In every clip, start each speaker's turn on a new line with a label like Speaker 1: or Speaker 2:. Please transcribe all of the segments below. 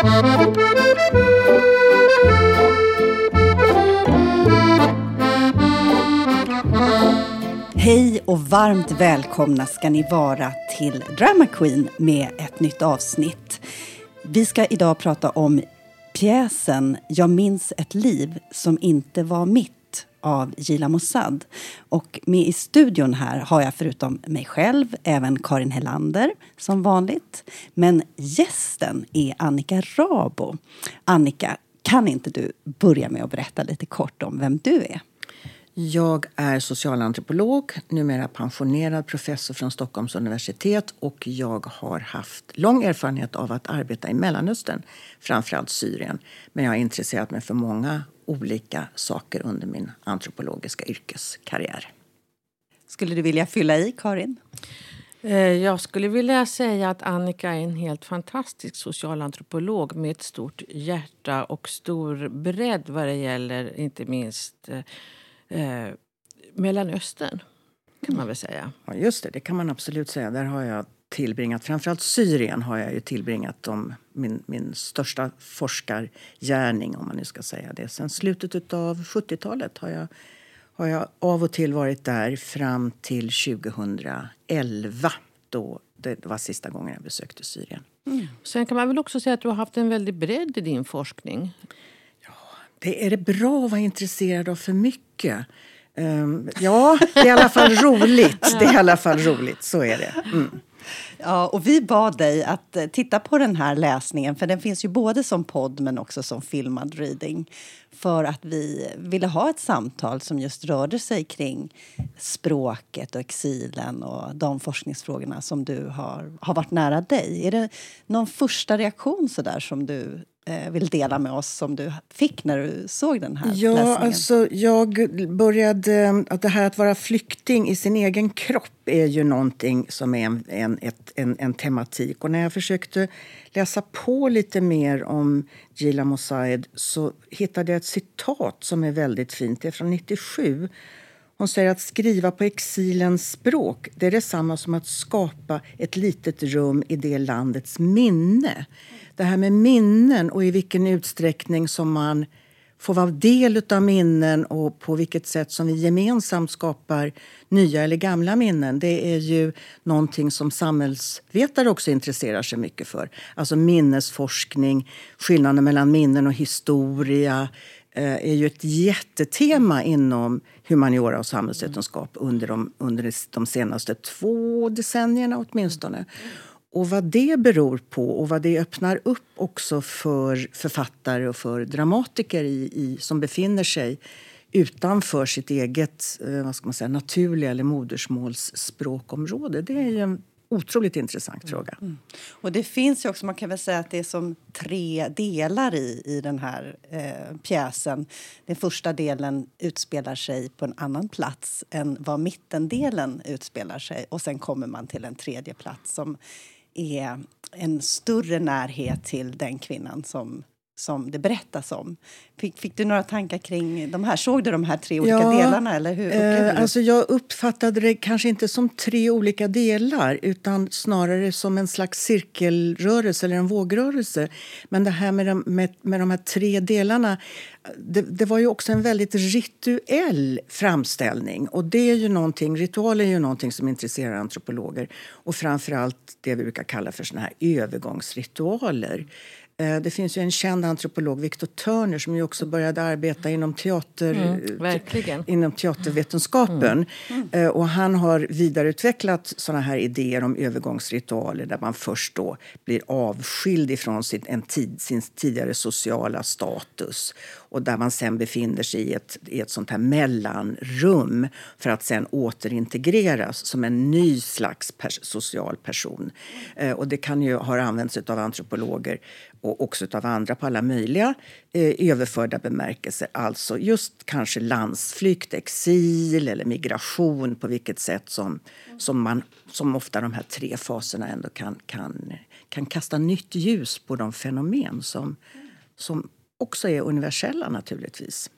Speaker 1: Hej och varmt välkomna ska ni vara till Drama Queen med ett nytt avsnitt. Vi ska idag prata om pjäsen Jag minns ett liv som inte var mitt av Gila Mossad. Och med i studion här har jag förutom mig själv även Karin Hellander som vanligt. Men gästen är Annika Rabo. Annika, kan inte du börja med att berätta lite kort om vem du är?
Speaker 2: Jag är socialantropolog, numera pensionerad professor från Stockholms universitet och jag har haft lång erfarenhet av att arbeta i Mellanöstern, framförallt Syrien. Men jag har intresserat mig för många olika saker under min antropologiska yrkeskarriär.
Speaker 1: Skulle du vilja fylla i, Karin?
Speaker 3: Eh, jag skulle vilja säga att Annika är en helt fantastisk socialantropolog med ett stort hjärta och stor bredd vad det gäller inte minst eh, eh, Mellanöstern, kan man väl säga.
Speaker 2: Ja, just det, det kan man absolut säga. Där har jag tillbringat, framförallt Syrien har jag ju tillbringat om min, min största forskargärning, om man nu ska säga det. Sen slutet av 70-talet har jag, har jag av och till varit där fram till 2011 då det var sista gången jag besökte Syrien.
Speaker 3: Mm. Sen kan man väl också säga att du har haft en väldig bredd i din forskning.
Speaker 2: Det är det bra att vara intresserad av för mycket. Um, ja, det är i alla fall roligt. Det är i alla fall roligt, så är det. Mm.
Speaker 1: Ja, och vi bad dig att eh, titta på den här läsningen, för den finns ju både som podd men också som filmad reading. För att vi ville ha ett samtal som just rörde sig kring språket och exilen och de forskningsfrågorna som du har, har varit nära dig. Är det någon första reaktion så där som du vill dela med oss som du fick när du såg den här
Speaker 2: ja,
Speaker 1: läsningen?
Speaker 2: Alltså, jag började... Att det här att vara flykting i sin egen kropp är ju någonting som är en, en, ett, en, en tematik. Och när jag försökte läsa på lite mer om Gila Mosaid så hittade jag ett citat som är väldigt fint. Det är från 97. Hon säger att skriva på exilens språk det är detsamma som att skapa ett litet rum i det landets minne det här med minnen och i vilken utsträckning som man får vara del av minnen och på vilket sätt som vi gemensamt skapar nya eller gamla minnen. Det är ju någonting som samhällsvetare också intresserar sig mycket för. Alltså minnesforskning, skillnaden mellan minnen och historia Eh, är ju ett jättetema inom humaniora och samhällsvetenskap under de, under de senaste två decennierna åtminstone. Och vad det beror på och vad det öppnar upp också för författare och för dramatiker i, i, som befinner sig utanför sitt eget eh, vad ska man säga, naturliga eller modersmålsspråkområde. Det är ju en otroligt intressant mm. fråga. Mm.
Speaker 1: Och det finns ju också, man kan väl säga att det är som tre delar i, i den här eh, pjäsen. Den första delen utspelar sig på en annan plats än vad mittendelen utspelar sig. Och sen kommer man till en tredje plats som är en större närhet till den kvinnan som som det berättas om. Fick, fick, du några tankar kring de här? Såg du de här tre olika ja, delarna? Eller hur
Speaker 2: eh, alltså jag uppfattade det kanske inte som tre olika delar utan snarare som en slags cirkelrörelse eller en vågrörelse. Men det här med de, med, med de här tre delarna det, det, var ju också en väldigt rituell framställning. Och det är ju någonting, ritual är ju någonting som intresserar antropologer. Och framförallt det vi brukar kalla för såna här övergångsritualer. Eh, det finns ju en känd antropolog, Victor Turner, som ju också började arbeta inom, teater,
Speaker 3: mm,
Speaker 2: inom teatervetenskapen. Mm. Mm. Och han har vidareutvecklat såna här idéer om övergångsritualer där man först då blir avskild ifrån sin, en tid, sin tidigare sociala status och där man sen befinner sig i ett, i ett sånt här mellanrum för att sen återintegreras som en ny slags pers social person. Eh, och det kan ju ha använts av antropologer och också av andra på alla möjliga eh, överförda bemärkelser. Alltså just kanske landsflykt, exil eller migration på vilket sätt som, som, man, som ofta de här tre faserna ändå kan, kan, kan kasta nytt ljus på de fenomen som, som också är universella naturligtvis.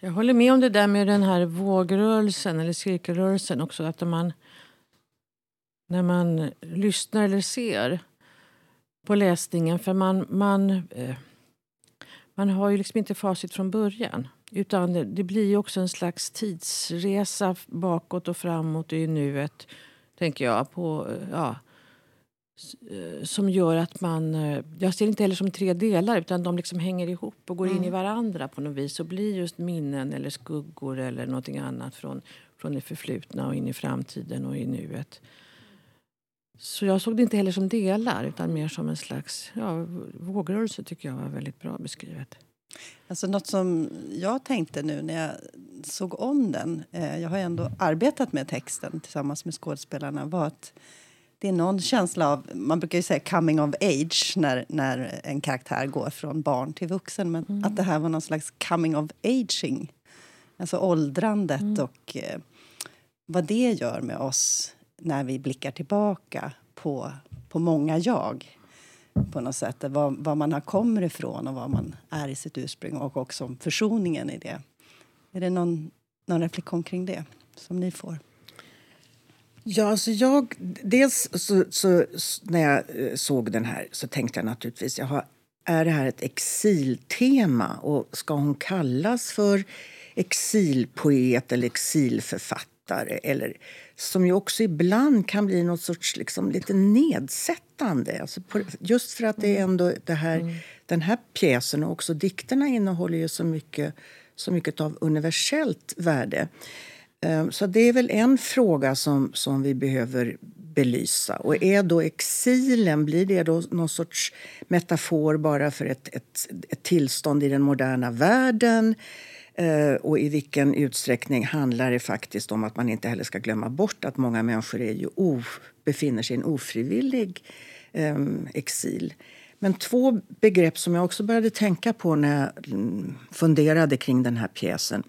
Speaker 3: Jag håller med om det där med den här vågrörelsen eller cirkelrörelsen också. Att man, när man lyssnar eller ser på läsningen. För man, man, eh, man har ju liksom inte facit från början. Utan det, det blir också en slags tidsresa bakåt och framåt i nuet. Tänker jag. på eh, ja, Eh, som gör att man... Jag ser inte heller som tre delar, utan de liksom hänger ihop och går mm. in i mm. varandra på något vis och blir just minnen eller skuggor eller någonting annat från, från det förflutna och in i framtiden och i nuet. Så jag såg det inte heller som delar, utan mer som en slags ja, vågrörelse tycker jag var väldigt bra beskrivet.
Speaker 1: Alltså något som jag tänkte nu när jag såg om den, eh, jag har ändå arbetat med texten tillsammans med skådespelarna, var att det är någon känsla av, man brukar ju säga coming of age när, när en karaktär går från barn till vuxen. Men mm. att det här var någon slags coming of aging. Alltså åldrandet mm. och eh, vad det gör med oss när vi blickar tillbaka på, på många jag. På något sätt. Var, var man har kommer ifrån och var man är i sitt ursprung och också försoningen i det. Är det någon, någon reflektion kring det som ni får?
Speaker 2: Ja, alltså jag, dels så, så, när jag eh, såg den här så tänkte jag naturligtvis jaha, är det här ett exiltema och ska hon kallas för exilpoet eller exilförfattare? Eller, som ju också ibland kan bli något sorts liksom, lite nedsättande. Alltså på, just för att det är ändå det här, mm. den här pjäsen och också dikterna innehåller ju så mycket, så mycket av universellt värde. Ehm, så det är väl en fråga som, som vi behöver belysa. Och är då exilen, blir det då någon sorts metafor bara för ett, ett, ett tillstånd i den moderna världen? Eh, och i vilken utsträckning handlar det faktiskt om att man inte heller ska glömma bort att många människor är ju of, befinner sig i en ofrivillig ehm, exil. Men två begrepp som jag också började tänka på när jag mm, funderade kring den här pjäsen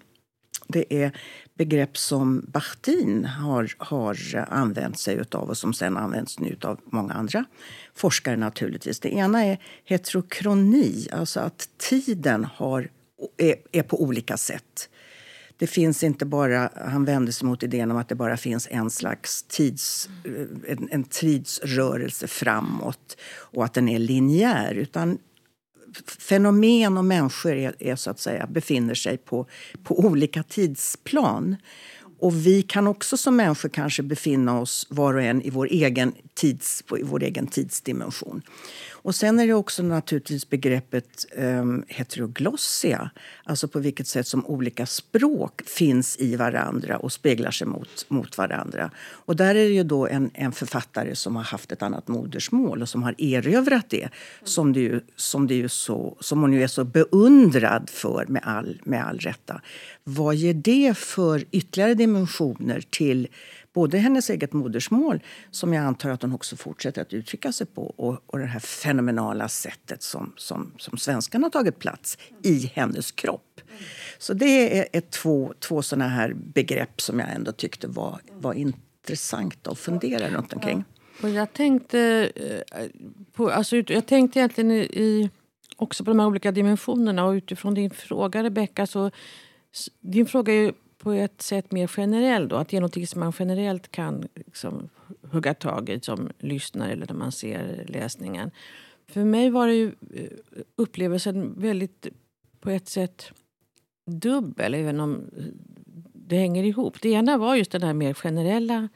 Speaker 2: det är begrepp som Bachtin har, har använt sig av och som sen används nu av många andra forskare. naturligtvis. Det ena är heterokroni, alltså att tiden har, är, är på olika sätt. Det finns inte bara, han vänder sig mot idén om att det bara finns en slags tids, eh, en, en tidsrörelse framåt och att den är linjär. Utan fenomen och människor är, är, så att säga, befinner sig på, på olika tidsplan. Och vi kan också som människor kanske befinna oss var och en i vår egen, tids, i vår egen tidsdimension. Och sen är det också naturligtvis begreppet eh, heteroglossia, alltså på vilket sätt som olika språk finns i varandra och speglar sig mot, mot varandra. Och där är det ju då en, en författare som har haft ett annat modersmål och som har erövrat det, som, det ju, som, det ju så, som hon ju är så beundrad för med all, med all rätta. Vad ger det för ytterligare dimensioner till både hennes eget modersmål, som jag antar att hon också fortsätter att uttrycka sig på och, och det här fenomenala sättet som, som, som svenskan har tagit plats i hennes kropp. Så det är ett, två, två såna här begrepp som jag ändå tyckte var, var intressanta att fundera runt omkring.
Speaker 3: Och jag tänkte eh, på, alltså, jag tänkte egentligen i, också på de här olika dimensionerna och utifrån din fråga Rebecka så din fråga är på ett sätt mer generell. Då, att det är något som man generellt kan liksom, hugga tag i som lyssnare eller när man ser läsningen. För mig var det ju eh, upplevelsen väldigt, på ett sätt, dubbel. Även om eh, det hänger ihop. Det ena var just den här mer generella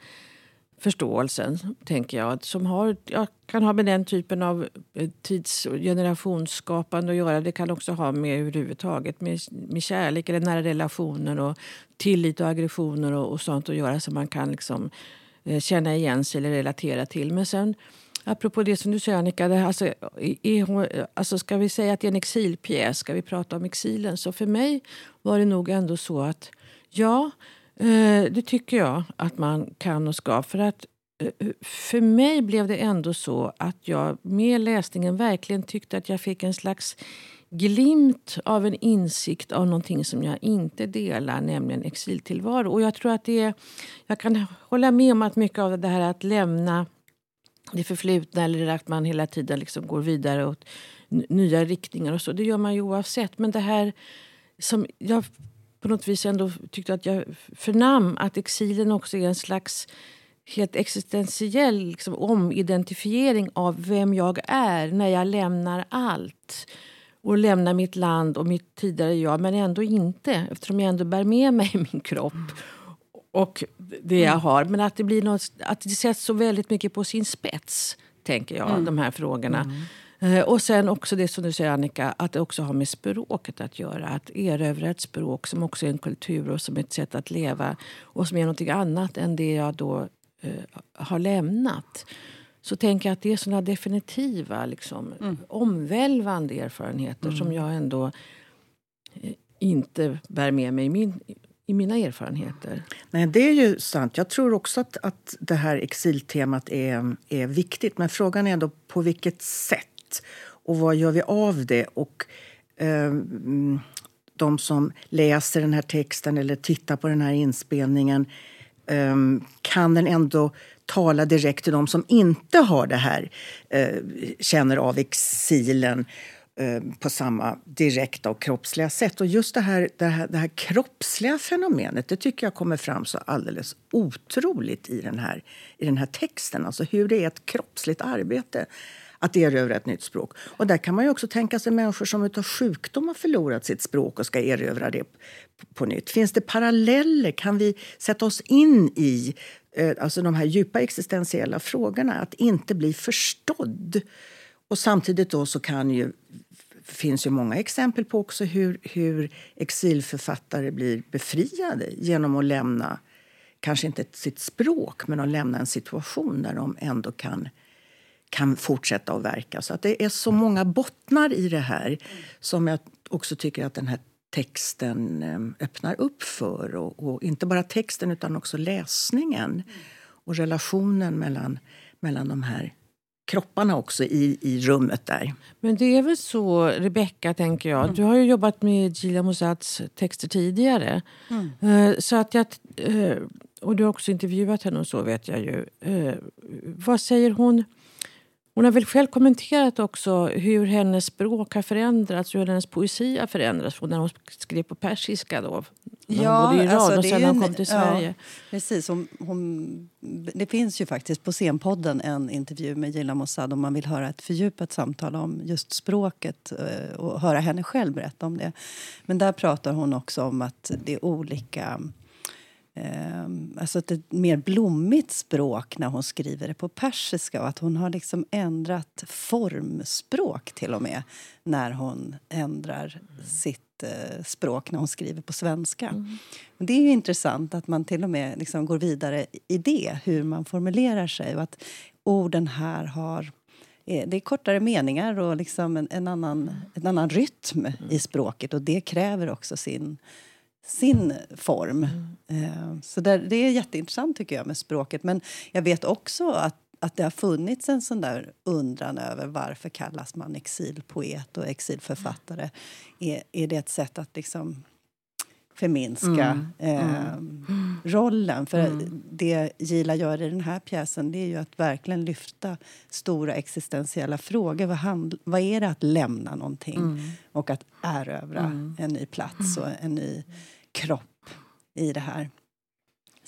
Speaker 3: förståelsen, tänker jag, som har, ja, kan ha med den typen av eh, tids och generationsskapande att göra. Det kan också ha med överhuvudtaget med, med kärlek eller nära relationer och tillit och aggressioner och, och sånt att göra som man kan liksom, eh, känna igen sig eller relatera till. Men sen, apropå det som du säger Annika, det, alltså, är, alltså, ska vi säga att det är en exilpjäs, ska vi prata om exilen? Så för mig var det nog ändå så att ja, Eh, det tycker jag att man kan och ska. För att eh, för mig blev det ändå så att jag med läsningen verkligen tyckte att jag fick en slags glimt av en insikt av någonting som jag inte delar, nämligen exiltillvaro. Och jag tror att det är, jag kan hålla med om att mycket av det här att lämna det förflutna eller att man hela tiden liksom går vidare åt nya riktningar och så. Det gör man ju oavsett. Men det här som jag på något vis ändå tyckte att jag förnam att exilen också är en slags helt existentiell liksom, omidentifiering av vem jag är när jag lämnar allt och lämnar mitt land och mitt tidigare jag, men ändå inte eftersom jag ändå bär med mig min kropp och det jag har. Men att det, blir något, att det sätts så väldigt mycket på sin spets, tänker jag, mm. de här frågorna. Mm. Och sen också det som du säger Annika, att det också har med språket att göra. Att erövra ett språk som också är en kultur och som ett sätt att leva och som är något annat än det jag då eh, har lämnat. Så tänker jag att det är såna definitiva, liksom, mm. omvälvande erfarenheter mm. som jag ändå eh, inte bär med mig i min i mina erfarenheter.
Speaker 2: Nej, det är ju sant. Jag tror också att, att det här exiltemat är, är viktigt. Men frågan är då på vilket sätt och vad gör vi av det? Och eh, de som läser den här texten eller tittar på den här inspelningen eh, kan den ändå tala direkt till de som inte har det här, eh, känner av exilen ehm, på samma direkta och kroppsliga sätt. Och just det här, det här, det här kroppsliga fenomenet det tycker jag kommer fram så alldeles otroligt i den här, i den här texten. Alltså hur det är ett kroppsligt arbete att erövra ett nytt språk. Och där kan man ju också tänka sig människor som av sjukdom har förlorat sitt språk och ska erövra det på nytt. Finns det paralleller? Kan vi sätta oss in i eh, alltså de här djupa existentiella frågorna? Att inte bli förstådd. Och samtidigt då så kan ju finns ju många exempel på också hur, hur exilförfattare blir befriade genom att lämna, kanske inte sitt språk, men att lämna en situation där de ändå kan, kan fortsätta att verka. Så att det är så många bottnar i det här som jag också tycker att den här texten eh, öppnar upp för. Och, och inte bara texten, utan också läsningen och relationen mellan, mellan de här kropparna också i, i rummet där.
Speaker 3: Men det är väl så, Rebecka, tänker jag. Mm. Du har ju jobbat med Gila Mossads texter tidigare. Mm. Uh, så att jag, uh, och du har också intervjuat henne och så vet jag ju. Vad säger hon? Hon har väl själv kommenterat också hur hennes språk har förändrats, hur hennes poesi har förändrats från när hon skrev på persiska då, ja, hon bodde i Iran alltså, och sen hon kom till Sverige. Ja,
Speaker 1: precis. Hon, hon, det finns ju faktiskt på scenpodden en intervju med Gila Mossad om man vill höra ett fördjupat samtal om just språket eh, och höra henne själv berätta om det. Men där pratar hon också om att det är olika alltså ett mer blommigt språk när hon skriver det på persiska och att hon har liksom ändrat formspråk till och med när hon ändrar mm. sitt eh, språk när hon skriver på svenska. Mm. Det är intressant att man till och med liksom går vidare i det, hur man formulerar sig och att orden här har eh, det är kortare meningar och liksom en, en annan, en annan rytm i mm. språket och det kräver också sin sin form. Mm. Så det, det är jätteintressant tycker jag med språket. Men jag vet också att, att det har funnits en sån där undran över varför kallas man exilpoet och exilförfattare. Är, är det ett sätt att liksom förminska. Eh, rollen. För mm. det Gila gör i den här pjäsen det är ju att verkligen lyfta stora existentiella frågor. Vad, hand, vad är det att lämna någonting och att erövra en ny plats och en ny kropp i det här.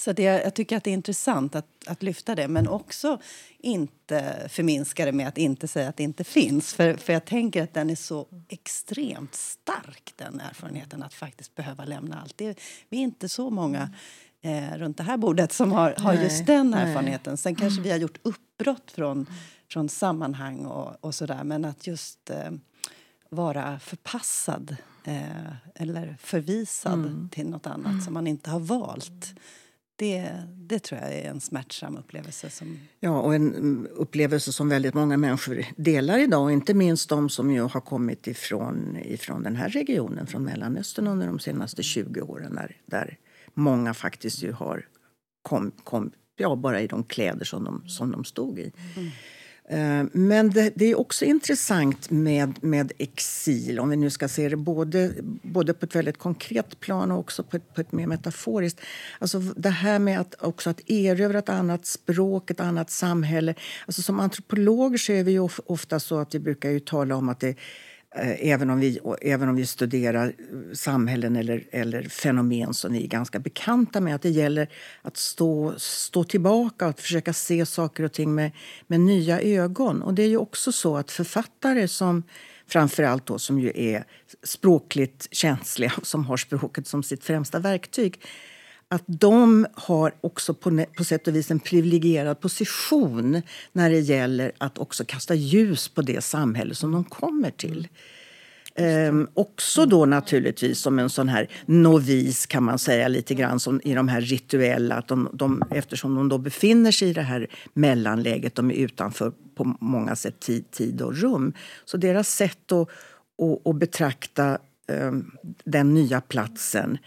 Speaker 1: Så det, jag tycker att det är intressant att, att lyfta det men också inte förminska det med att inte säga att det inte finns. För, för jag tänker att den är så extremt stark, den erfarenheten att faktiskt behöva lämna allt. Det, vi är inte så många eh, runt det här bordet som har, har just den erfarenheten. Sen kanske mm. vi har gjort uppbrott från, från sammanhang och, och sådär men att just eh, vara förpassad eh, eller förvisad mm. till nåt annat mm. som man inte har valt. Det, det tror jag är en smärtsam upplevelse. Som...
Speaker 2: Ja, och en mm, upplevelse som väldigt många människor delar idag. Inte minst de som ju har kommit ifrån, ifrån den här regionen, från Mellanöstern under de senaste 20 åren. Där, där många faktiskt ju har kom, kom, ja, bara i de kläder som de, som de stod i. Mm. Eh, men det, det, är också intressant med, med exil, om vi nu ska se det både, både på ett väldigt konkret plan och också på ett, på ett mer metaforiskt. Alltså det här med att, också att erövra ett annat språk, ett annat samhälle. Alltså som antropologer så är vi ju ofta så att vi brukar ju tala om att det Eh, även om, vi, även om vi studerar eh, samhällen eller, eller fenomen som vi är ganska bekanta med. Att det gäller att stå, stå tillbaka och försöka se saker och ting med, med nya ögon. Och det är ju också så att författare som framförallt då som ju är språkligt känsliga och som har språket som sitt främsta verktyg att de har också på, på sätt och vis en privilegierad position när det gäller att också kasta ljus på det samhälle som de kommer till. Ehm, också då naturligtvis som en sån här novis kan man säga lite grann som i de här rituella, att de, de, eftersom de då befinner sig i det här mellanläget, de är utanför på många sätt tid, tid och rum. Så deras sätt att, att, att betrakta um, den nya platsen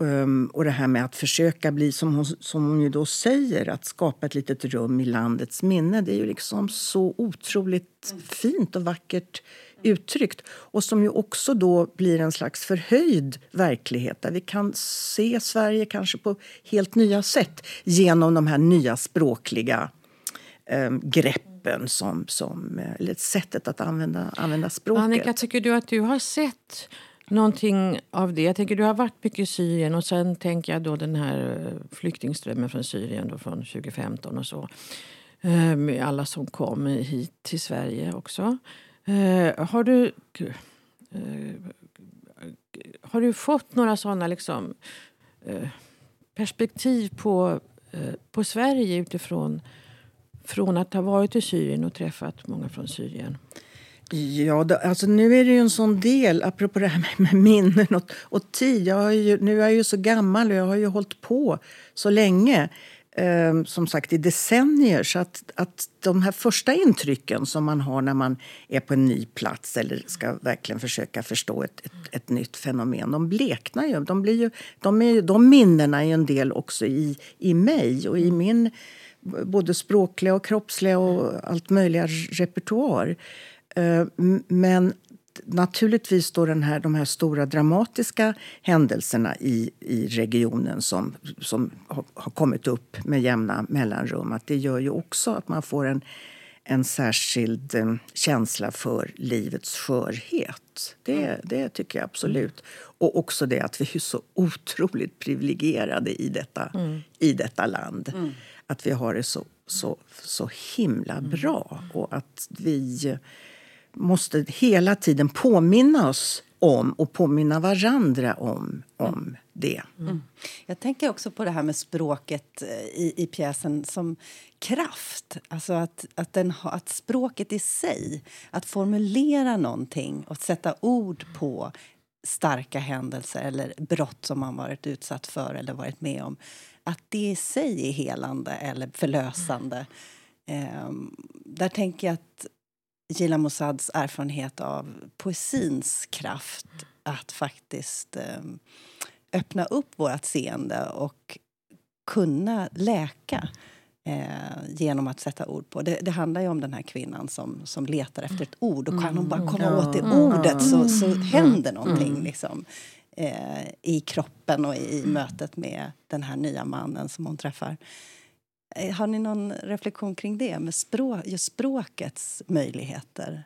Speaker 2: Um, och det här med att försöka bli, som hon, som hon ju då säger, att skapa ett litet rum i landets minne. Det är ju liksom så otroligt fint och vackert uttryckt. Och som ju också då blir en slags förhöjd verklighet där vi kan se Sverige kanske på helt nya sätt genom de här nya språkliga um, greppen som, som, eller sättet att använda, använda språket.
Speaker 3: Annika, tycker du att du har sett någonting av det. Jag tänker, du har varit mycket i Syrien och sen tänker jag då den här eh, flyktingströmmen från Syrien då från 2015 och så. Ehm, med alla som kom hit till Sverige också. Ehm, har du, eh, har du fått några sådana liksom, eh, perspektiv på, på Sverige utifrån från att ha varit i Syrien och träffat många från Syrien?
Speaker 2: Ja, det, alltså nu är det ju en sån del, apropå det här med, med minnen och, och tid. Jag ju, nu är jag ju så gammal och jag har ju hållit på så länge. Eh, som sagt i decennier. Så att, att de här första intrycken som man har när man är på en ny plats eller ska verkligen försöka förstå ett, ett, ett nytt fenomen, de bleknar ju. De, blir ju, de, är, de minnena är en del också i, i mig och i min både språkliga och kroppsliga och allt möjliga repertoar. Eh, men naturligtvis då den här, de här stora dramatiska händelserna i, i regionen som, som har, har kommit upp med jämna mellanrum. Att det gör ju också att man får en, en särskild eh, känsla för livets skörhet. Det, mm. det tycker jag absolut. Och också det att vi är så otroligt privilegierade i detta, mm. i detta land. Mm. Att vi har det så, så, så himla mm. bra. Och att vi måste hela tiden påminna oss om och påminna varandra om, om det. Mm.
Speaker 1: Jag tänker också på det här med språket eh, i, i pjäsen som kraft. Alltså att, att, den, att språket i sig, att formulera någonting och sätta ord på starka händelser eller brott som man varit utsatt för eller varit med om. Att det i sig är helande eller förlösande. Mm. Um, där tänker jag att Gila Mossads erfarenhet av poesins kraft att faktiskt eh, öppna upp vårt seende och kunna läka eh, genom att sätta ord på. Det, det, handlar ju om den här kvinnan som, som letar efter ett ord och kan hon bara komma mm. åt det ordet så, så mm. händer någonting mm. liksom, eh, i kroppen och i mötet med den här nya mannen som hon träffar. Eh, har ni någon reflektion kring det, med språk, just språkets möjligheter?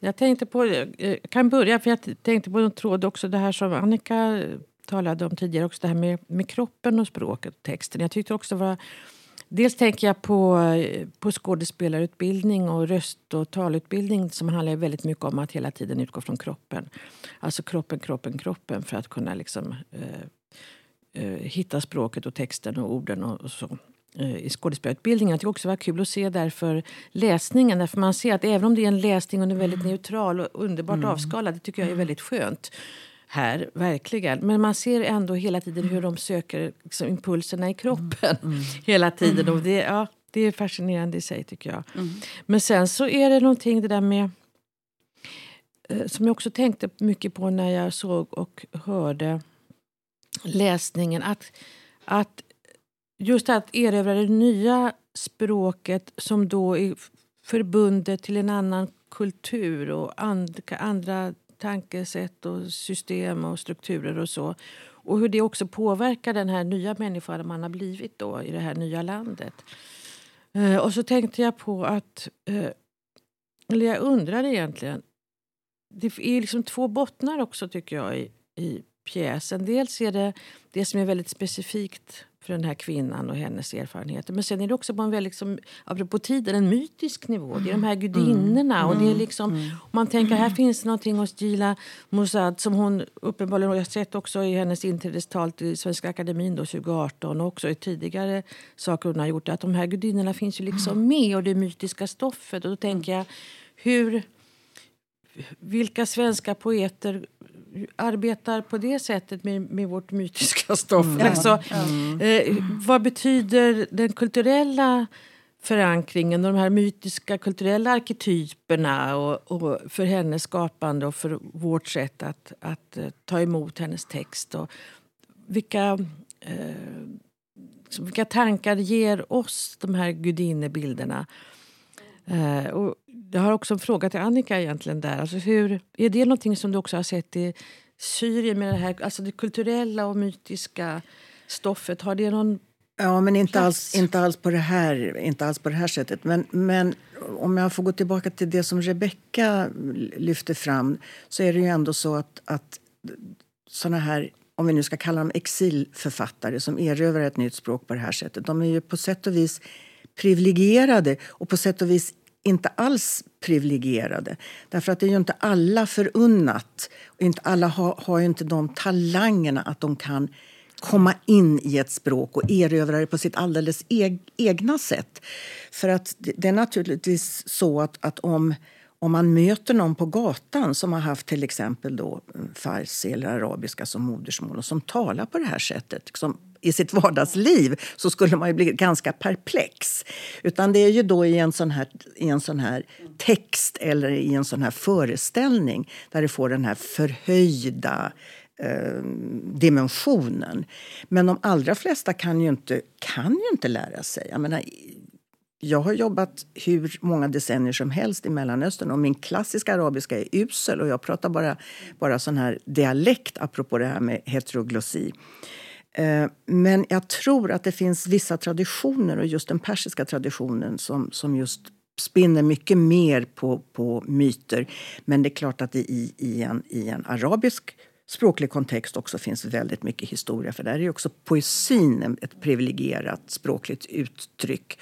Speaker 3: Jag tänkte på, jag kan börja, för jag tänkte på en tråd också, det här som Annika talade om tidigare, också det här med, med kroppen och språket och texten. Jag tyckte också var Dels tänker jag på, eh, på skådespelarutbildning och röst och talutbildning som handlar väldigt mycket om att hela tiden utgå från kroppen. Alltså kroppen, kroppen, kroppen för att kunna liksom, eh, eh, hitta språket och texten och orden och, och så. Eh, i skådespelarutbildningen. Jag tycker också det var kul att se därför läsningen. Därför man ser att även om det är en läsning och den är väldigt mm. neutral och underbart mm. avskalad. Det tycker jag är mm. väldigt skönt här, verkligen. Men man ser ändå hela tiden hur de söker liksom, impulserna i kroppen. Mm. mm. hela tiden. Och det, ja, det är fascinerande i sig tycker jag. Mm. Men sen så är det någonting det där med eh, som jag också tänkte mycket på när jag såg och hörde läsningen. Att, att just att erövra det nya språket som då är förbundet till en annan kultur och andra tankesätt och system och strukturer och så. Och hur det också påverkar den här nya människan man har blivit då i det här nya landet. Eh, och så tänkte jag på att... Eh, eller jag undrar egentligen det är liksom två bottnar också tycker jag i, i pjäsen. Dels är det det som är väldigt specifikt för den här kvinnan och hennes erfarenheter. Men sen är det också på en väldigt, liksom, apropå tiden, en mytisk nivå. Det är de här gudinnorna. Mm. Och det är liksom, mm. Man tänker här finns någonting hos Gila Moussad som hon uppenbarligen, jag har sett också i hennes inträdestal till Svenska Akademin då, 2018 och också i tidigare saker hon har gjort, att de här gudinnorna finns ju liksom med och det mytiska stoffet. Och då tänker jag, hur, vilka svenska poeter arbetar på det sättet med, med vårt mytiska stoff. Mm. Alltså, mm. Eh, vad betyder den kulturella förankringen, de här mytiska kulturella arketyperna och, och, för hennes skapande och för vårt sätt att, att uh, ta emot hennes text. Och vilka, uh, vilka tankar ger oss de här gudinnebilderna? Uh, och jag har också en fråga till Annika egentligen där. Alltså hur, är det någonting som du också har sett i Syrien med det här alltså det kulturella och mytiska stoffet? Har det någon
Speaker 2: Ja, men inte alls, inte, alls på det här, inte alls på det här sättet. Men, men om jag får gå tillbaka till det som Rebecka lyfte fram så är det ju ändå så att, att såna här om vi nu ska kalla dem exilförfattare som erövrar ett nytt språk på det här sättet. De är ju på sätt och vis privilegierade och på sätt och vis inte alls privilegierade. Därför att det är ju inte alla förunnat. Och inte alla har, har ju inte de talangerna att de kan komma in i ett språk och erövra det på sitt alldeles egna sätt. För att det är naturligtvis så att, att om, om man möter någon på gatan som har haft till exempel då mm, farsi eller arabiska som modersmål och som talar på det här sättet, liksom i sitt vardagsliv så skulle man ju bli ganska perplex. Utan det är ju då i en sån här, i en sån här text eller i en sån här föreställning där det får den här förhöjda eh, dimensionen. Men de allra flesta kan ju inte, kan ju inte lära sig. Jag menar, jag har jobbat hur många decennier som helst i Mellanöstern och min klassiska arabiska är usel och jag pratar bara, bara sån här dialekt apropå det här med heteroglossi. Eh, men jag tror att det finns vissa traditioner, och just den persiska traditionen som, som just spinner mycket mer på, på myter. Men det är klart att det i, i, en, i en arabisk språklig kontext också finns väldigt mycket historia. För där är också poesin ett privilegierat språkligt uttryck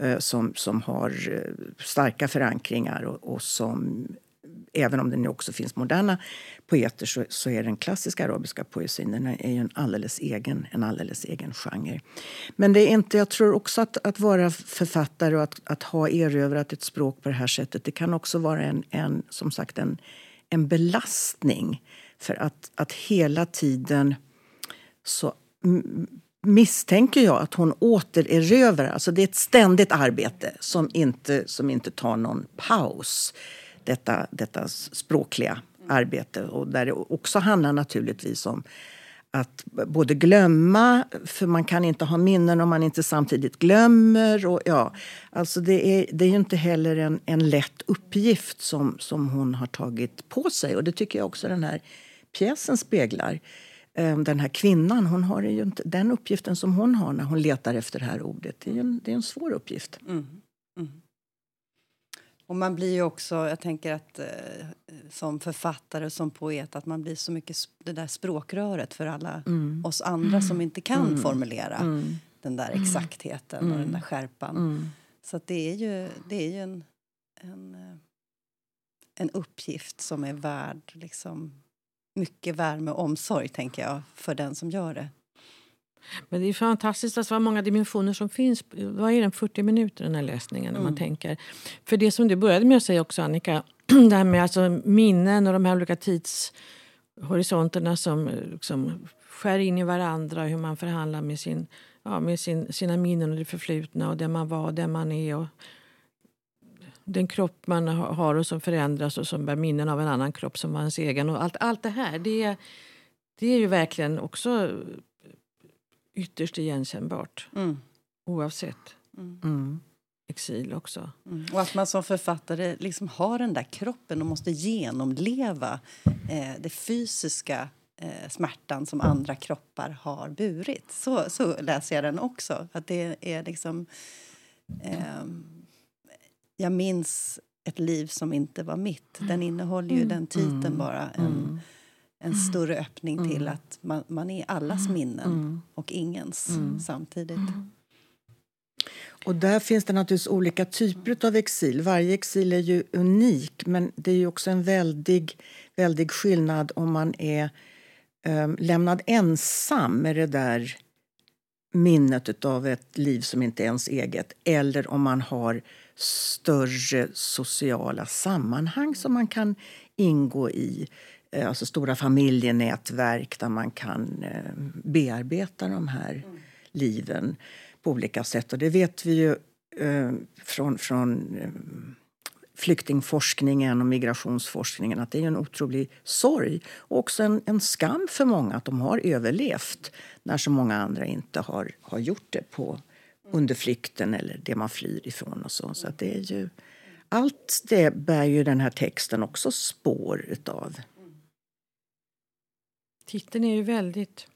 Speaker 2: Eh, som, som har eh, starka förankringar och, och som även om det nu också finns moderna poeter så, så är den klassiska arabiska poesin den är ju en alldeles egen, en alldeles egen genre. Men det är inte, jag tror också att, att vara författare och att, att ha erövrat ett språk på det här sättet det kan också vara en, en, som sagt en, en belastning. För att, att hela tiden så misstänker jag att hon återerövrar. Alltså det är ett ständigt arbete som inte, som inte tar någon paus detta, detta språkliga arbete. Och där det också handlar naturligtvis om att både glömma, för man kan inte ha minnen om man inte samtidigt glömmer. Och ja, alltså det, är, det är ju inte heller en, en lätt uppgift som, som hon har tagit på sig. Och det tycker jag också den här pjäsen speglar. Ehm, den här kvinnan, hon har ju inte den uppgiften som hon har när hon letar efter det här ordet. Det är en, det är en svår uppgift. Mm. Mm.
Speaker 1: Och man blir ju också, jag tänker att eh, som författare och som poet att man blir så mycket det där språkröret för alla mm. oss andra som inte kan mm. formulera mm. den där exaktheten och den där skärpan. Mm. Så det är ju, det är ju en, en, eh, en uppgift som är värd liksom, mycket värme och omsorg tänker jag för den som gör det.
Speaker 3: Men det är fantastiskt alltså, vad många dimensioner som finns. Vad är den 40 minuter den här läsningen när man mm. tänker. För det som du började med att säga också Annika, det här med alltså minnen och de här olika tidshorisonterna som liksom skär in i varandra. Hur man förhandlar med, sin, ja, med sin, sina minnen och det förflutna och där man var och där man är. Och den kropp man har och som förändras och som bär minnen av en annan kropp som var ens egen. Och allt, allt det här, det, det är ju verkligen också ytterst igenkännbart. Mm. Oavsett mm. mm. exil också.
Speaker 1: Mm. Och att man som författare liksom har den där kroppen och måste genomleva eh, det fysiska eh, smärtan som andra kroppar har burit. Så, så läser jag den också. Att det är liksom... Eh, jag minns ett liv som inte var mitt. Den innehåller ju den titeln
Speaker 2: Mm.
Speaker 1: bara. En, en större öppning till att man, man är allas minnen och ingens samtidigt.
Speaker 2: Och där finns det naturligtvis olika typer av exil. Varje exil är ju unik men det är ju också en väldig, väldig skillnad om man är eh, lämnad ensam med det där minnet av ett liv som inte är ens eget eller om man har större sociala sammanhang som man kan ingå i. Eh, alltså stora familjenätverk där man kan eh, bearbeta de här liven på olika sätt. Och det vet vi ju eh, från, från flyktingforskningen och migrationsforskningen att det är en otrolig sorg och också en, en skam för många att de har överlevt när så många andra inte har, har gjort det på, under flykten eller det man flyr ifrån. och så. så att det är ju, allt det bär ju den här texten också spår utav.
Speaker 3: Titeln är ju väldigt...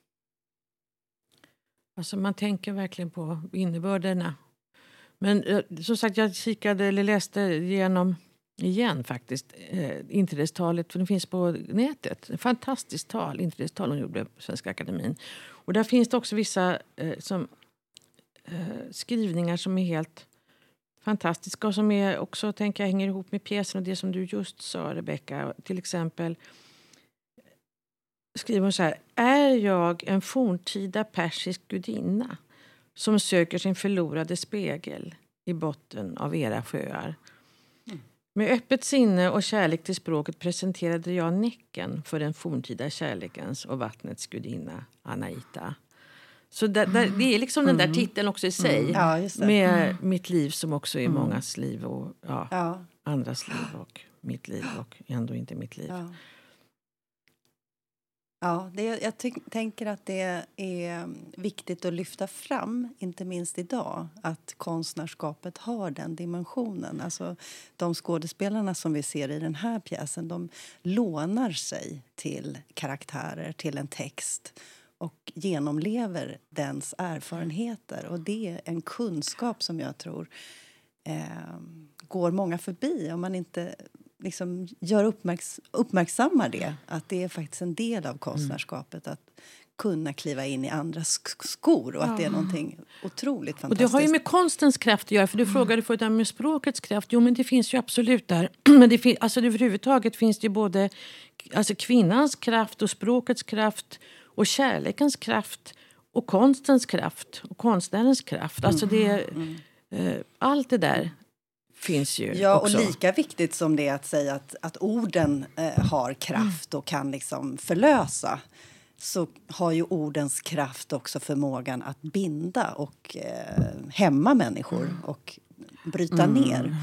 Speaker 3: Alltså man tänker verkligen på innebörderna. Men eh, som sagt, jag kikade eller läste igenom igen faktiskt eh, inträdestalet, för det finns på nätet. Ett fantastiskt tal, inträdestal hon gjorde på Svenska Akademin. Och där finns det också vissa eh, som, eh, skrivningar som är helt fantastiska och som är också tänker jag, hänger ihop med pjäsen och det som du just sa, Rebecka. Till exempel skriver hon så här. Är jag en forntida persisk gudinna som söker sin förlorade spegel i botten av era sjöar? Med öppet sinne och kärlek till språket presenterade jag Näcken för den forntida kärlekens och vattnets gudinna Anaita. Så där, där, det är liksom den där titeln också i sig.
Speaker 1: Ja, just det.
Speaker 3: Med mitt liv som också är mångas liv och ja,
Speaker 1: Ja,
Speaker 3: andras liv och mitt liv och ändå inte mitt liv
Speaker 1: ja. Det, jag ty- tänker att det är mm, viktigt att lyfta fram, inte minst idag, att konstnärskapet har den dimensionen. Alltså, de skådespelarna som vi ser i den här pjäsen de lånar sig till karaktärer, till en text och genomlever dens erfarenheter. Och Det är en kunskap som jag tror eh, går många förbi om man inte liksom gör uppmärks uppmärksammar det. Att det är faktiskt en del av konstnärskapet att kunna kliva in i andras sk- skor och att det är någonting otroligt
Speaker 3: Och
Speaker 1: fantastiskt.
Speaker 3: det har ju med konstens kraft att göra. För du frågade förut om med språkets kraft. Jo, men det finns ju absolut där. Men det fin- alltså, överhuvudtaget finns det ju både alltså, kvinnans kraft och språkets kraft och kärlekens kraft och konstens kraft och konstnärens kraft. Alltså det, eh, allt det där finns ju
Speaker 1: Ja, och
Speaker 3: också.
Speaker 1: lika viktigt som det är att säga att, att orden eh, har kraft och kan liksom förlösa så har ju ordens kraft också förmågan att binda och eh, hämma människor och bryta ner.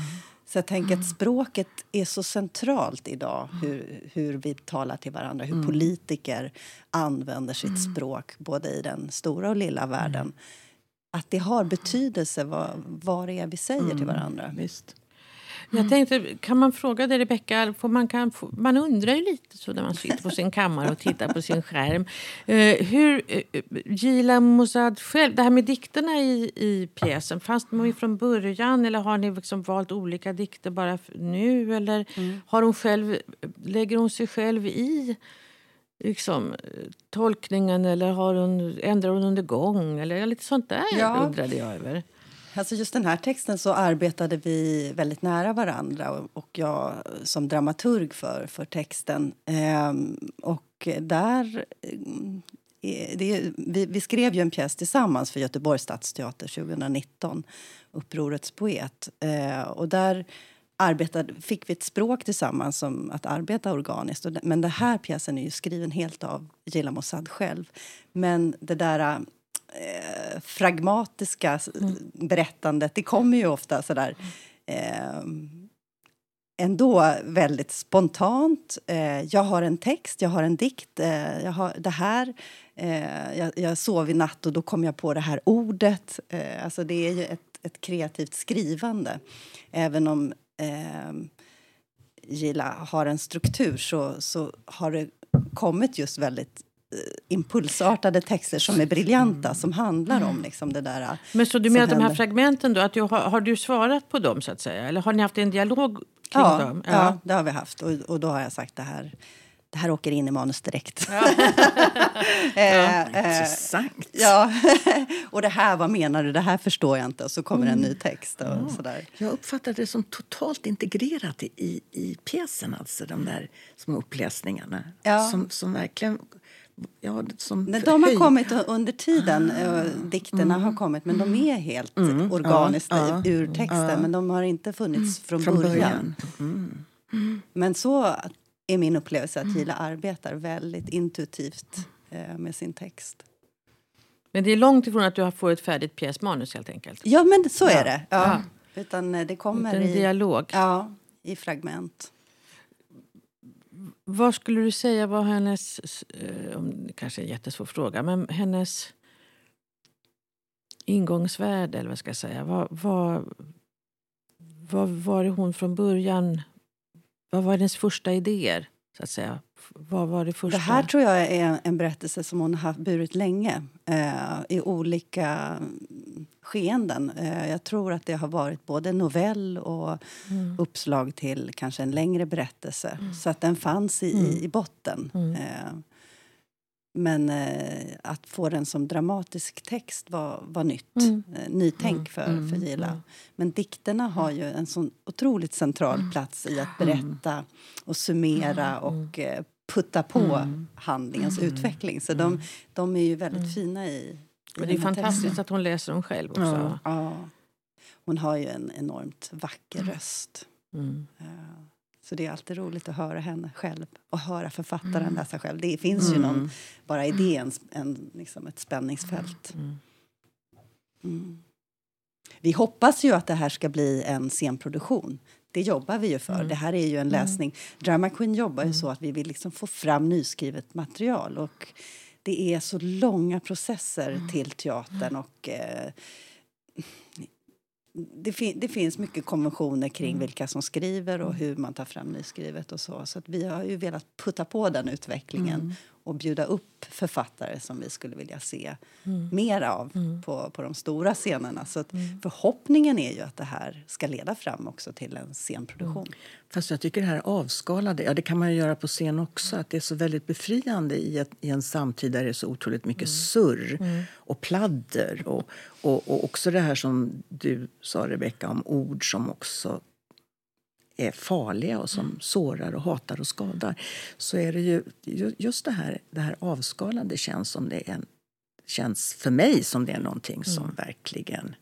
Speaker 1: Så jag tänker att språket är så centralt idag, hur, hur vi talar till varandra, hur politiker använder sitt språk både i den stora och lilla världen. Att det har betydelse vad, vad det är vi säger till varandra.
Speaker 2: Visst.
Speaker 3: Jag tänkte, kan man fråga dig Rebecka, man, kan, man undrar ju lite så när man sitter på sin kammare och tittar på sin skärm. Eh, hur, eh, Gila Mosad själv, det här med dikterna i, i pjäsen, fanns de från början eller har ni liksom valt olika dikter bara nu? Eller har hon själv, lägger hon sig själv i liksom, eh, tolkningen eller har hon, ändrar hon under gång? Eller lite sånt där
Speaker 1: Ja.
Speaker 3: undrade jag över.
Speaker 1: Alltså just den här texten så arbetade vi väldigt nära varandra och, och jag som dramaturg för, för texten. Ehm, och där... mm, eh, Det, vi, vi skrev ju en pjäs tillsammans för Göteborgs stadsteater 2019, Upprorets poet. Eh, och där arbetade, fick vi ett språk tillsammans som att arbeta organiskt. Men den här pjäsen är ju skriven helt av Gila Mossad själv. Men det där eh, fragmatiska s- berättandet, det kommer ju ofta sådär eh, ändå väldigt spontant. Eh, jag har en text, jag har en dikt, eh, jag har det här. Eh, jag, jag sov i natt och då kom jag på det här ordet. Eh, alltså det är ju ett, ett kreativt skrivande. Även om eh, Gilla har en struktur så, så har det kommit just väldigt impulsartade texter som är briljanta, som handlar om liksom det där.
Speaker 3: Men så du menar de här fragmenten då, att du, har, har, du svarat på dem så att säga? Eller har ni haft en dialog kring
Speaker 1: ja,
Speaker 3: dem?
Speaker 1: Ja. ja, det har vi haft. Och, och då har jag sagt det här det här åker in i manus direkt. Ja.
Speaker 2: eh, Intressant.
Speaker 1: ja. och det här, vad menar du? Det här förstår jag inte. Och så kommer mm. en ny text. Och ja. sådär.
Speaker 2: Jag uppfattade det som totalt integrerat i, i, i pjäsen, alltså de där små uppläsningarna. Ja. Som, som verkligen
Speaker 1: Ja, som Nej, de har kommit under tiden, ah, dikterna mm, har kommit, men de är helt mm, organiskt ja, ur texten. Ja, men de har inte funnits från, från början. början. Mm. Men så är min upplevelse att Gila arbetar väldigt intuitivt eh, med sin text.
Speaker 3: Men det är långt ifrån att du får ett färdigt pjäsmanus helt enkelt?
Speaker 1: Ja, men så är det. Ja. Utan eh, det kommer
Speaker 3: i dialog?
Speaker 1: Ja, i fragment.
Speaker 3: Vad skulle du säga var hennes, eh, kanske en jättesvår fråga, men hennes ingångsvärde, eller vad ska jag säga? Vad, vad, vad var hon från början? Vad var hennes första idéer? Så att säga? Vad var det, första?
Speaker 1: det här tror jag är en berättelse som hon har burit länge eh, i olika skeenden. Eh, jag tror att det har varit både novell och mm. uppslag till kanske en längre berättelse. Mm. Så att den fanns i, mm. i botten. Mm. Eh, men eh, att få den som dramatisk text var, var nytt. Mm. Eh, nytänk mm. för, mm. för Gila. Mm. Men dikterna har ju en sån otroligt central mm. plats i att berätta och summera och eh, putta på handlingens utveckling. Så de, de är ju väldigt fina i,
Speaker 3: men det är fantastiskt texten. att hon läser dem själv också. Ja,
Speaker 1: ja. Hon har ju en enormt vacker mm. röst. Mm. Så det är alltid roligt att höra henne själv och höra författaren mm. läsa själv. Det finns ju någon, mm. bara i det en, en, liksom ett spänningsfält. Mm. mm. Vi hoppas ju att det här ska bli en scenproduktion. Det jobbar vi ju för. Det här är ju en läsning. Drama Queen jobbar ju så att vi vill liksom få fram nyskrivet material. Och det är så långa processer mm. till teatern och eh, det, fin det, finns mycket konventioner kring mm. vilka som skriver och mm. hur man tar fram nyskrivet och så. Så vi har ju velat putta på den utvecklingen mm. Och bjuda upp författare som vi skulle vilja se mm. mer av mm. på, på de stora scenerna. Så mm. förhoppningen är ju att det här ska leda fram också till en scenproduktion.
Speaker 2: Fast jag tycker det här avskalade, ja det kan man göra på scen också, att det är så väldigt befriande i, ett, i en samtid där det är så otroligt mycket surr och pladder och, och, och också det här som du sa Rebecka om ord som också är farliga och som mm. sårar och hatar och skadar så är det ju just det här, det här avskalande känns som det är en, känns för mig som det är någonting som mm. verkligen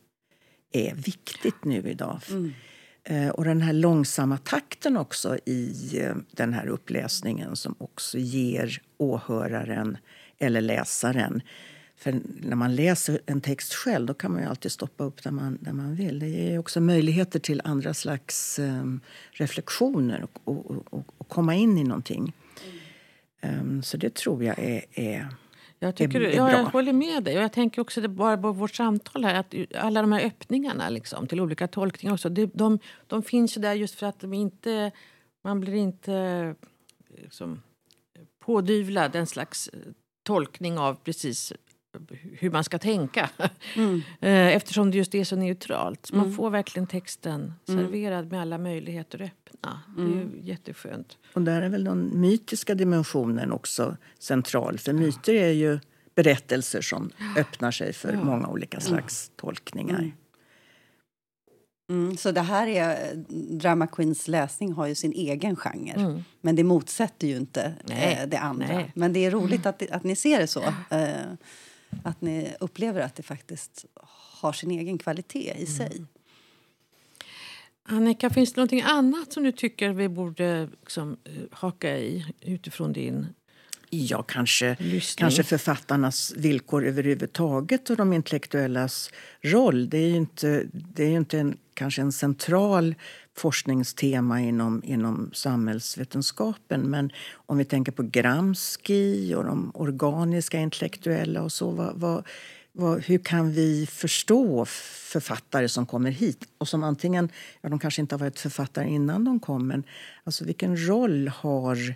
Speaker 2: är viktigt nu idag. Mm. Eh, och den här långsamma takten också i eh, den här uppläsningen som också ger åhöraren eller läsaren för när man läser en text själv då kan man ju alltid stoppa upp där man, där man vill. Det ger också möjligheter till andra slags um, reflektioner och, och, och, och, komma in i någonting. Um, så det tror jag är, är
Speaker 3: jag, tycker, är, är ja, jag håller med dig. Och jag tänker också det bara på vårt samtal här, att alla de här öppningarna liksom, till olika tolkningar också, det, de, de finns ju där just för att de inte, man blir inte liksom, pådyvlad en slags tolkning av precis hur man ska tänka. Mm. Eh, eftersom det just är så neutralt. Man mm. får verkligen texten mm. serverad med alla möjligheter öppna. Det är mm. jätteskönt.
Speaker 2: Och där är väl den mytiska dimensionen också central. För myter är ju berättelser som öppnar sig för ja. många olika slags tolkningar. Mm.
Speaker 1: Mm, så det här är, Drama Queens läsning har ju sin egen genre. Mm. Men det motsätter ju inte eh, det andra. Nej. Men det är roligt att, att ni ser det så. Eh, att ni upplever att det faktiskt har sin egen kvalitet i mm. sig.
Speaker 3: Annika, finns det något annat som du tycker vi borde liksom, eh, haka i utifrån din
Speaker 2: Ja, kanske, kanske författarnas villkor överhuvudtaget och de intellektuellas roll. Det är ju inte, det är inte en, kanske en central forskningstema inom, inom samhällsvetenskapen. Men om vi tänker på Gramsci och de organiska intellektuella och så. Vad, vad, vad, hur kan vi förstå författare som kommer hit och som antingen, ja de kanske inte har varit författare innan de kom, men alltså vilken roll har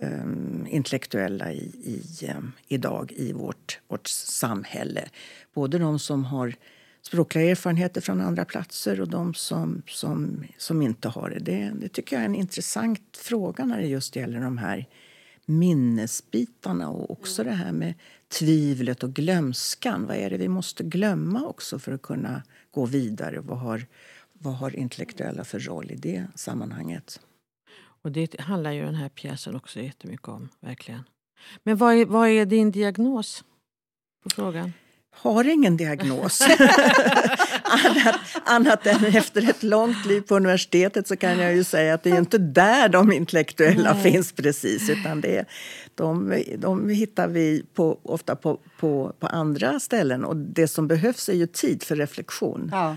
Speaker 2: um, intellektuella i, i, um, idag i vårt, vårt samhälle. Både de som har språkliga erfarenheter från andra platser och de som, som, som inte har det. det. Det tycker jag är en intressant fråga när det just gäller de här minnesbitarna och också det här med tvivlet och glömskan. Vad är det vi måste glömma också för att kunna gå vidare? Vad har, vad har intellektuella för roll i det sammanhanget?
Speaker 3: Och det handlar ju den här pjäsen också jättemycket om, verkligen. Men vad är, vad är din diagnos på frågan?
Speaker 2: har ingen diagnos. annat, annat än efter ett långt liv på universitetet så kan jag ju säga att det är inte där de intellektuella Nej. finns precis. Utan det, de, de hittar vi på, ofta på, på, på andra ställen. Och det som behövs är ju tid för reflektion. Ja.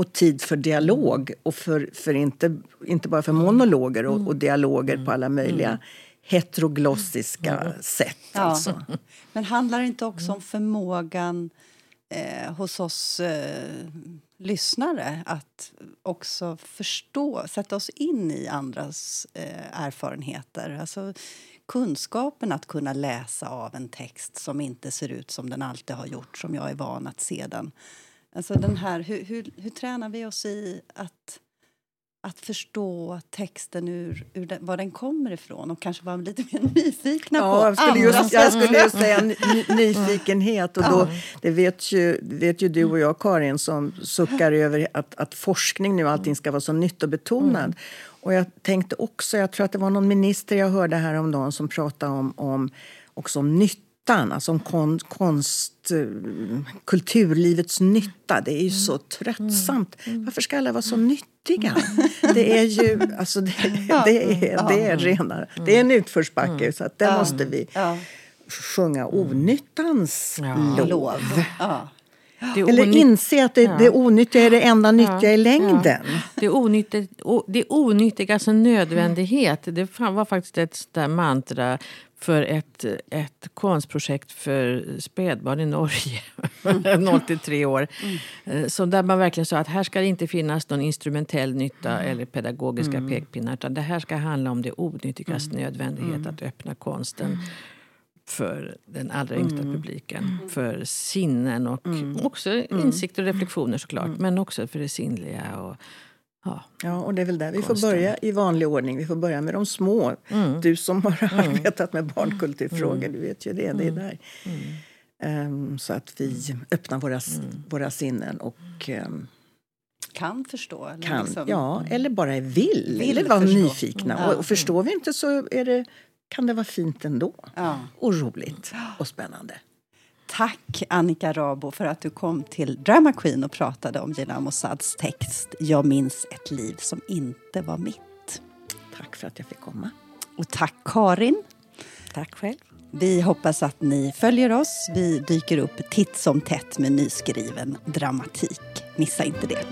Speaker 2: Och tid för dialog. Och för, för inte, inte bara för monologer och, och dialoger på alla möjliga mm heteroglossiska mm. sätt. Ja. Alltså.
Speaker 1: Men handlar det inte också om förmågan eh, hos oss eh, lyssnare att också förstå, sätta oss in i andras eh, erfarenheter? Alltså, kunskapen att kunna läsa av en text som inte ser ut som den alltid har gjort, som jag är van att se den. Alltså den här, hur, hur, hur tränar vi oss i att att förstå texten ur, ur den, var den kommer ifrån och kanske vara lite mer nyfikna
Speaker 2: ja,
Speaker 1: på
Speaker 2: jag skulle, just, jag skulle just säga nyfikenhet. Och då, det vet ju, vet ju du och jag, Karin, som suckar över att, att forskning nu allting ska vara så nytt och betonad. Mm. Och jag tänkte också, jag tror att det var någon minister jag hörde häromdagen som pratade om, om, också om nytt nyttan, alltså om kon, konst, eh, kulturlivets nytta. Det är ju så tröttsamt. Varför ska alla vara så nyttiga? Det är ju alltså det, det är, det är det är en utförsbacke så att det måste vi sjunga onyttans lov. Eller inse att det, ja. det onyttiga är det enda nyttiga ja. i längden. Ja.
Speaker 3: Det, onyttiga, det onyttigas alltså nödvändighet. Det var faktiskt ett där mantra för ett, ett konstprojekt för spädbarn i Norge, mm. 0 till 3 år. Mm. Så där man verkligen sa att här ska det inte finnas någon instrumentell nytta mm. eller pedagogiska mm. pekpinnar. Utan det här ska handla om det onyttigas mm. nödvändighet mm. att öppna konsten mm. för den allra yngsta publiken. För sinnen och också insikter och reflektioner såklart. Men också för det sinnliga. Och,
Speaker 2: Ja. ja, och det är väl där vi får börja i vanlig ordning. Vi får börja med de små. Mm. Du som har mm. arbetat med barnkulturfrågor, mm. du vet ju det. Det är mm. där. Um, så att vi öppnar våra, mm. våra sinnen och um,
Speaker 1: kan förstå. Eller
Speaker 2: kan, liksom. Ja, eller bara vill. vill eller vara nyfikna. Ja. Och förstår vi inte så är det, kan det vara fint ändå. Ja. Och roligt och spännande.
Speaker 1: Tack Annika Rabo för att du kom till Drama Queen och pratade om Gina Mossads text Jag minns ett liv som inte var mitt.
Speaker 2: Tack för att jag fick komma.
Speaker 1: Och tack Karin.
Speaker 2: Tack själv.
Speaker 1: Vi hoppas att ni följer oss. Vi dyker upp titt som tätt med nyskriven dramatik. Missa inte det.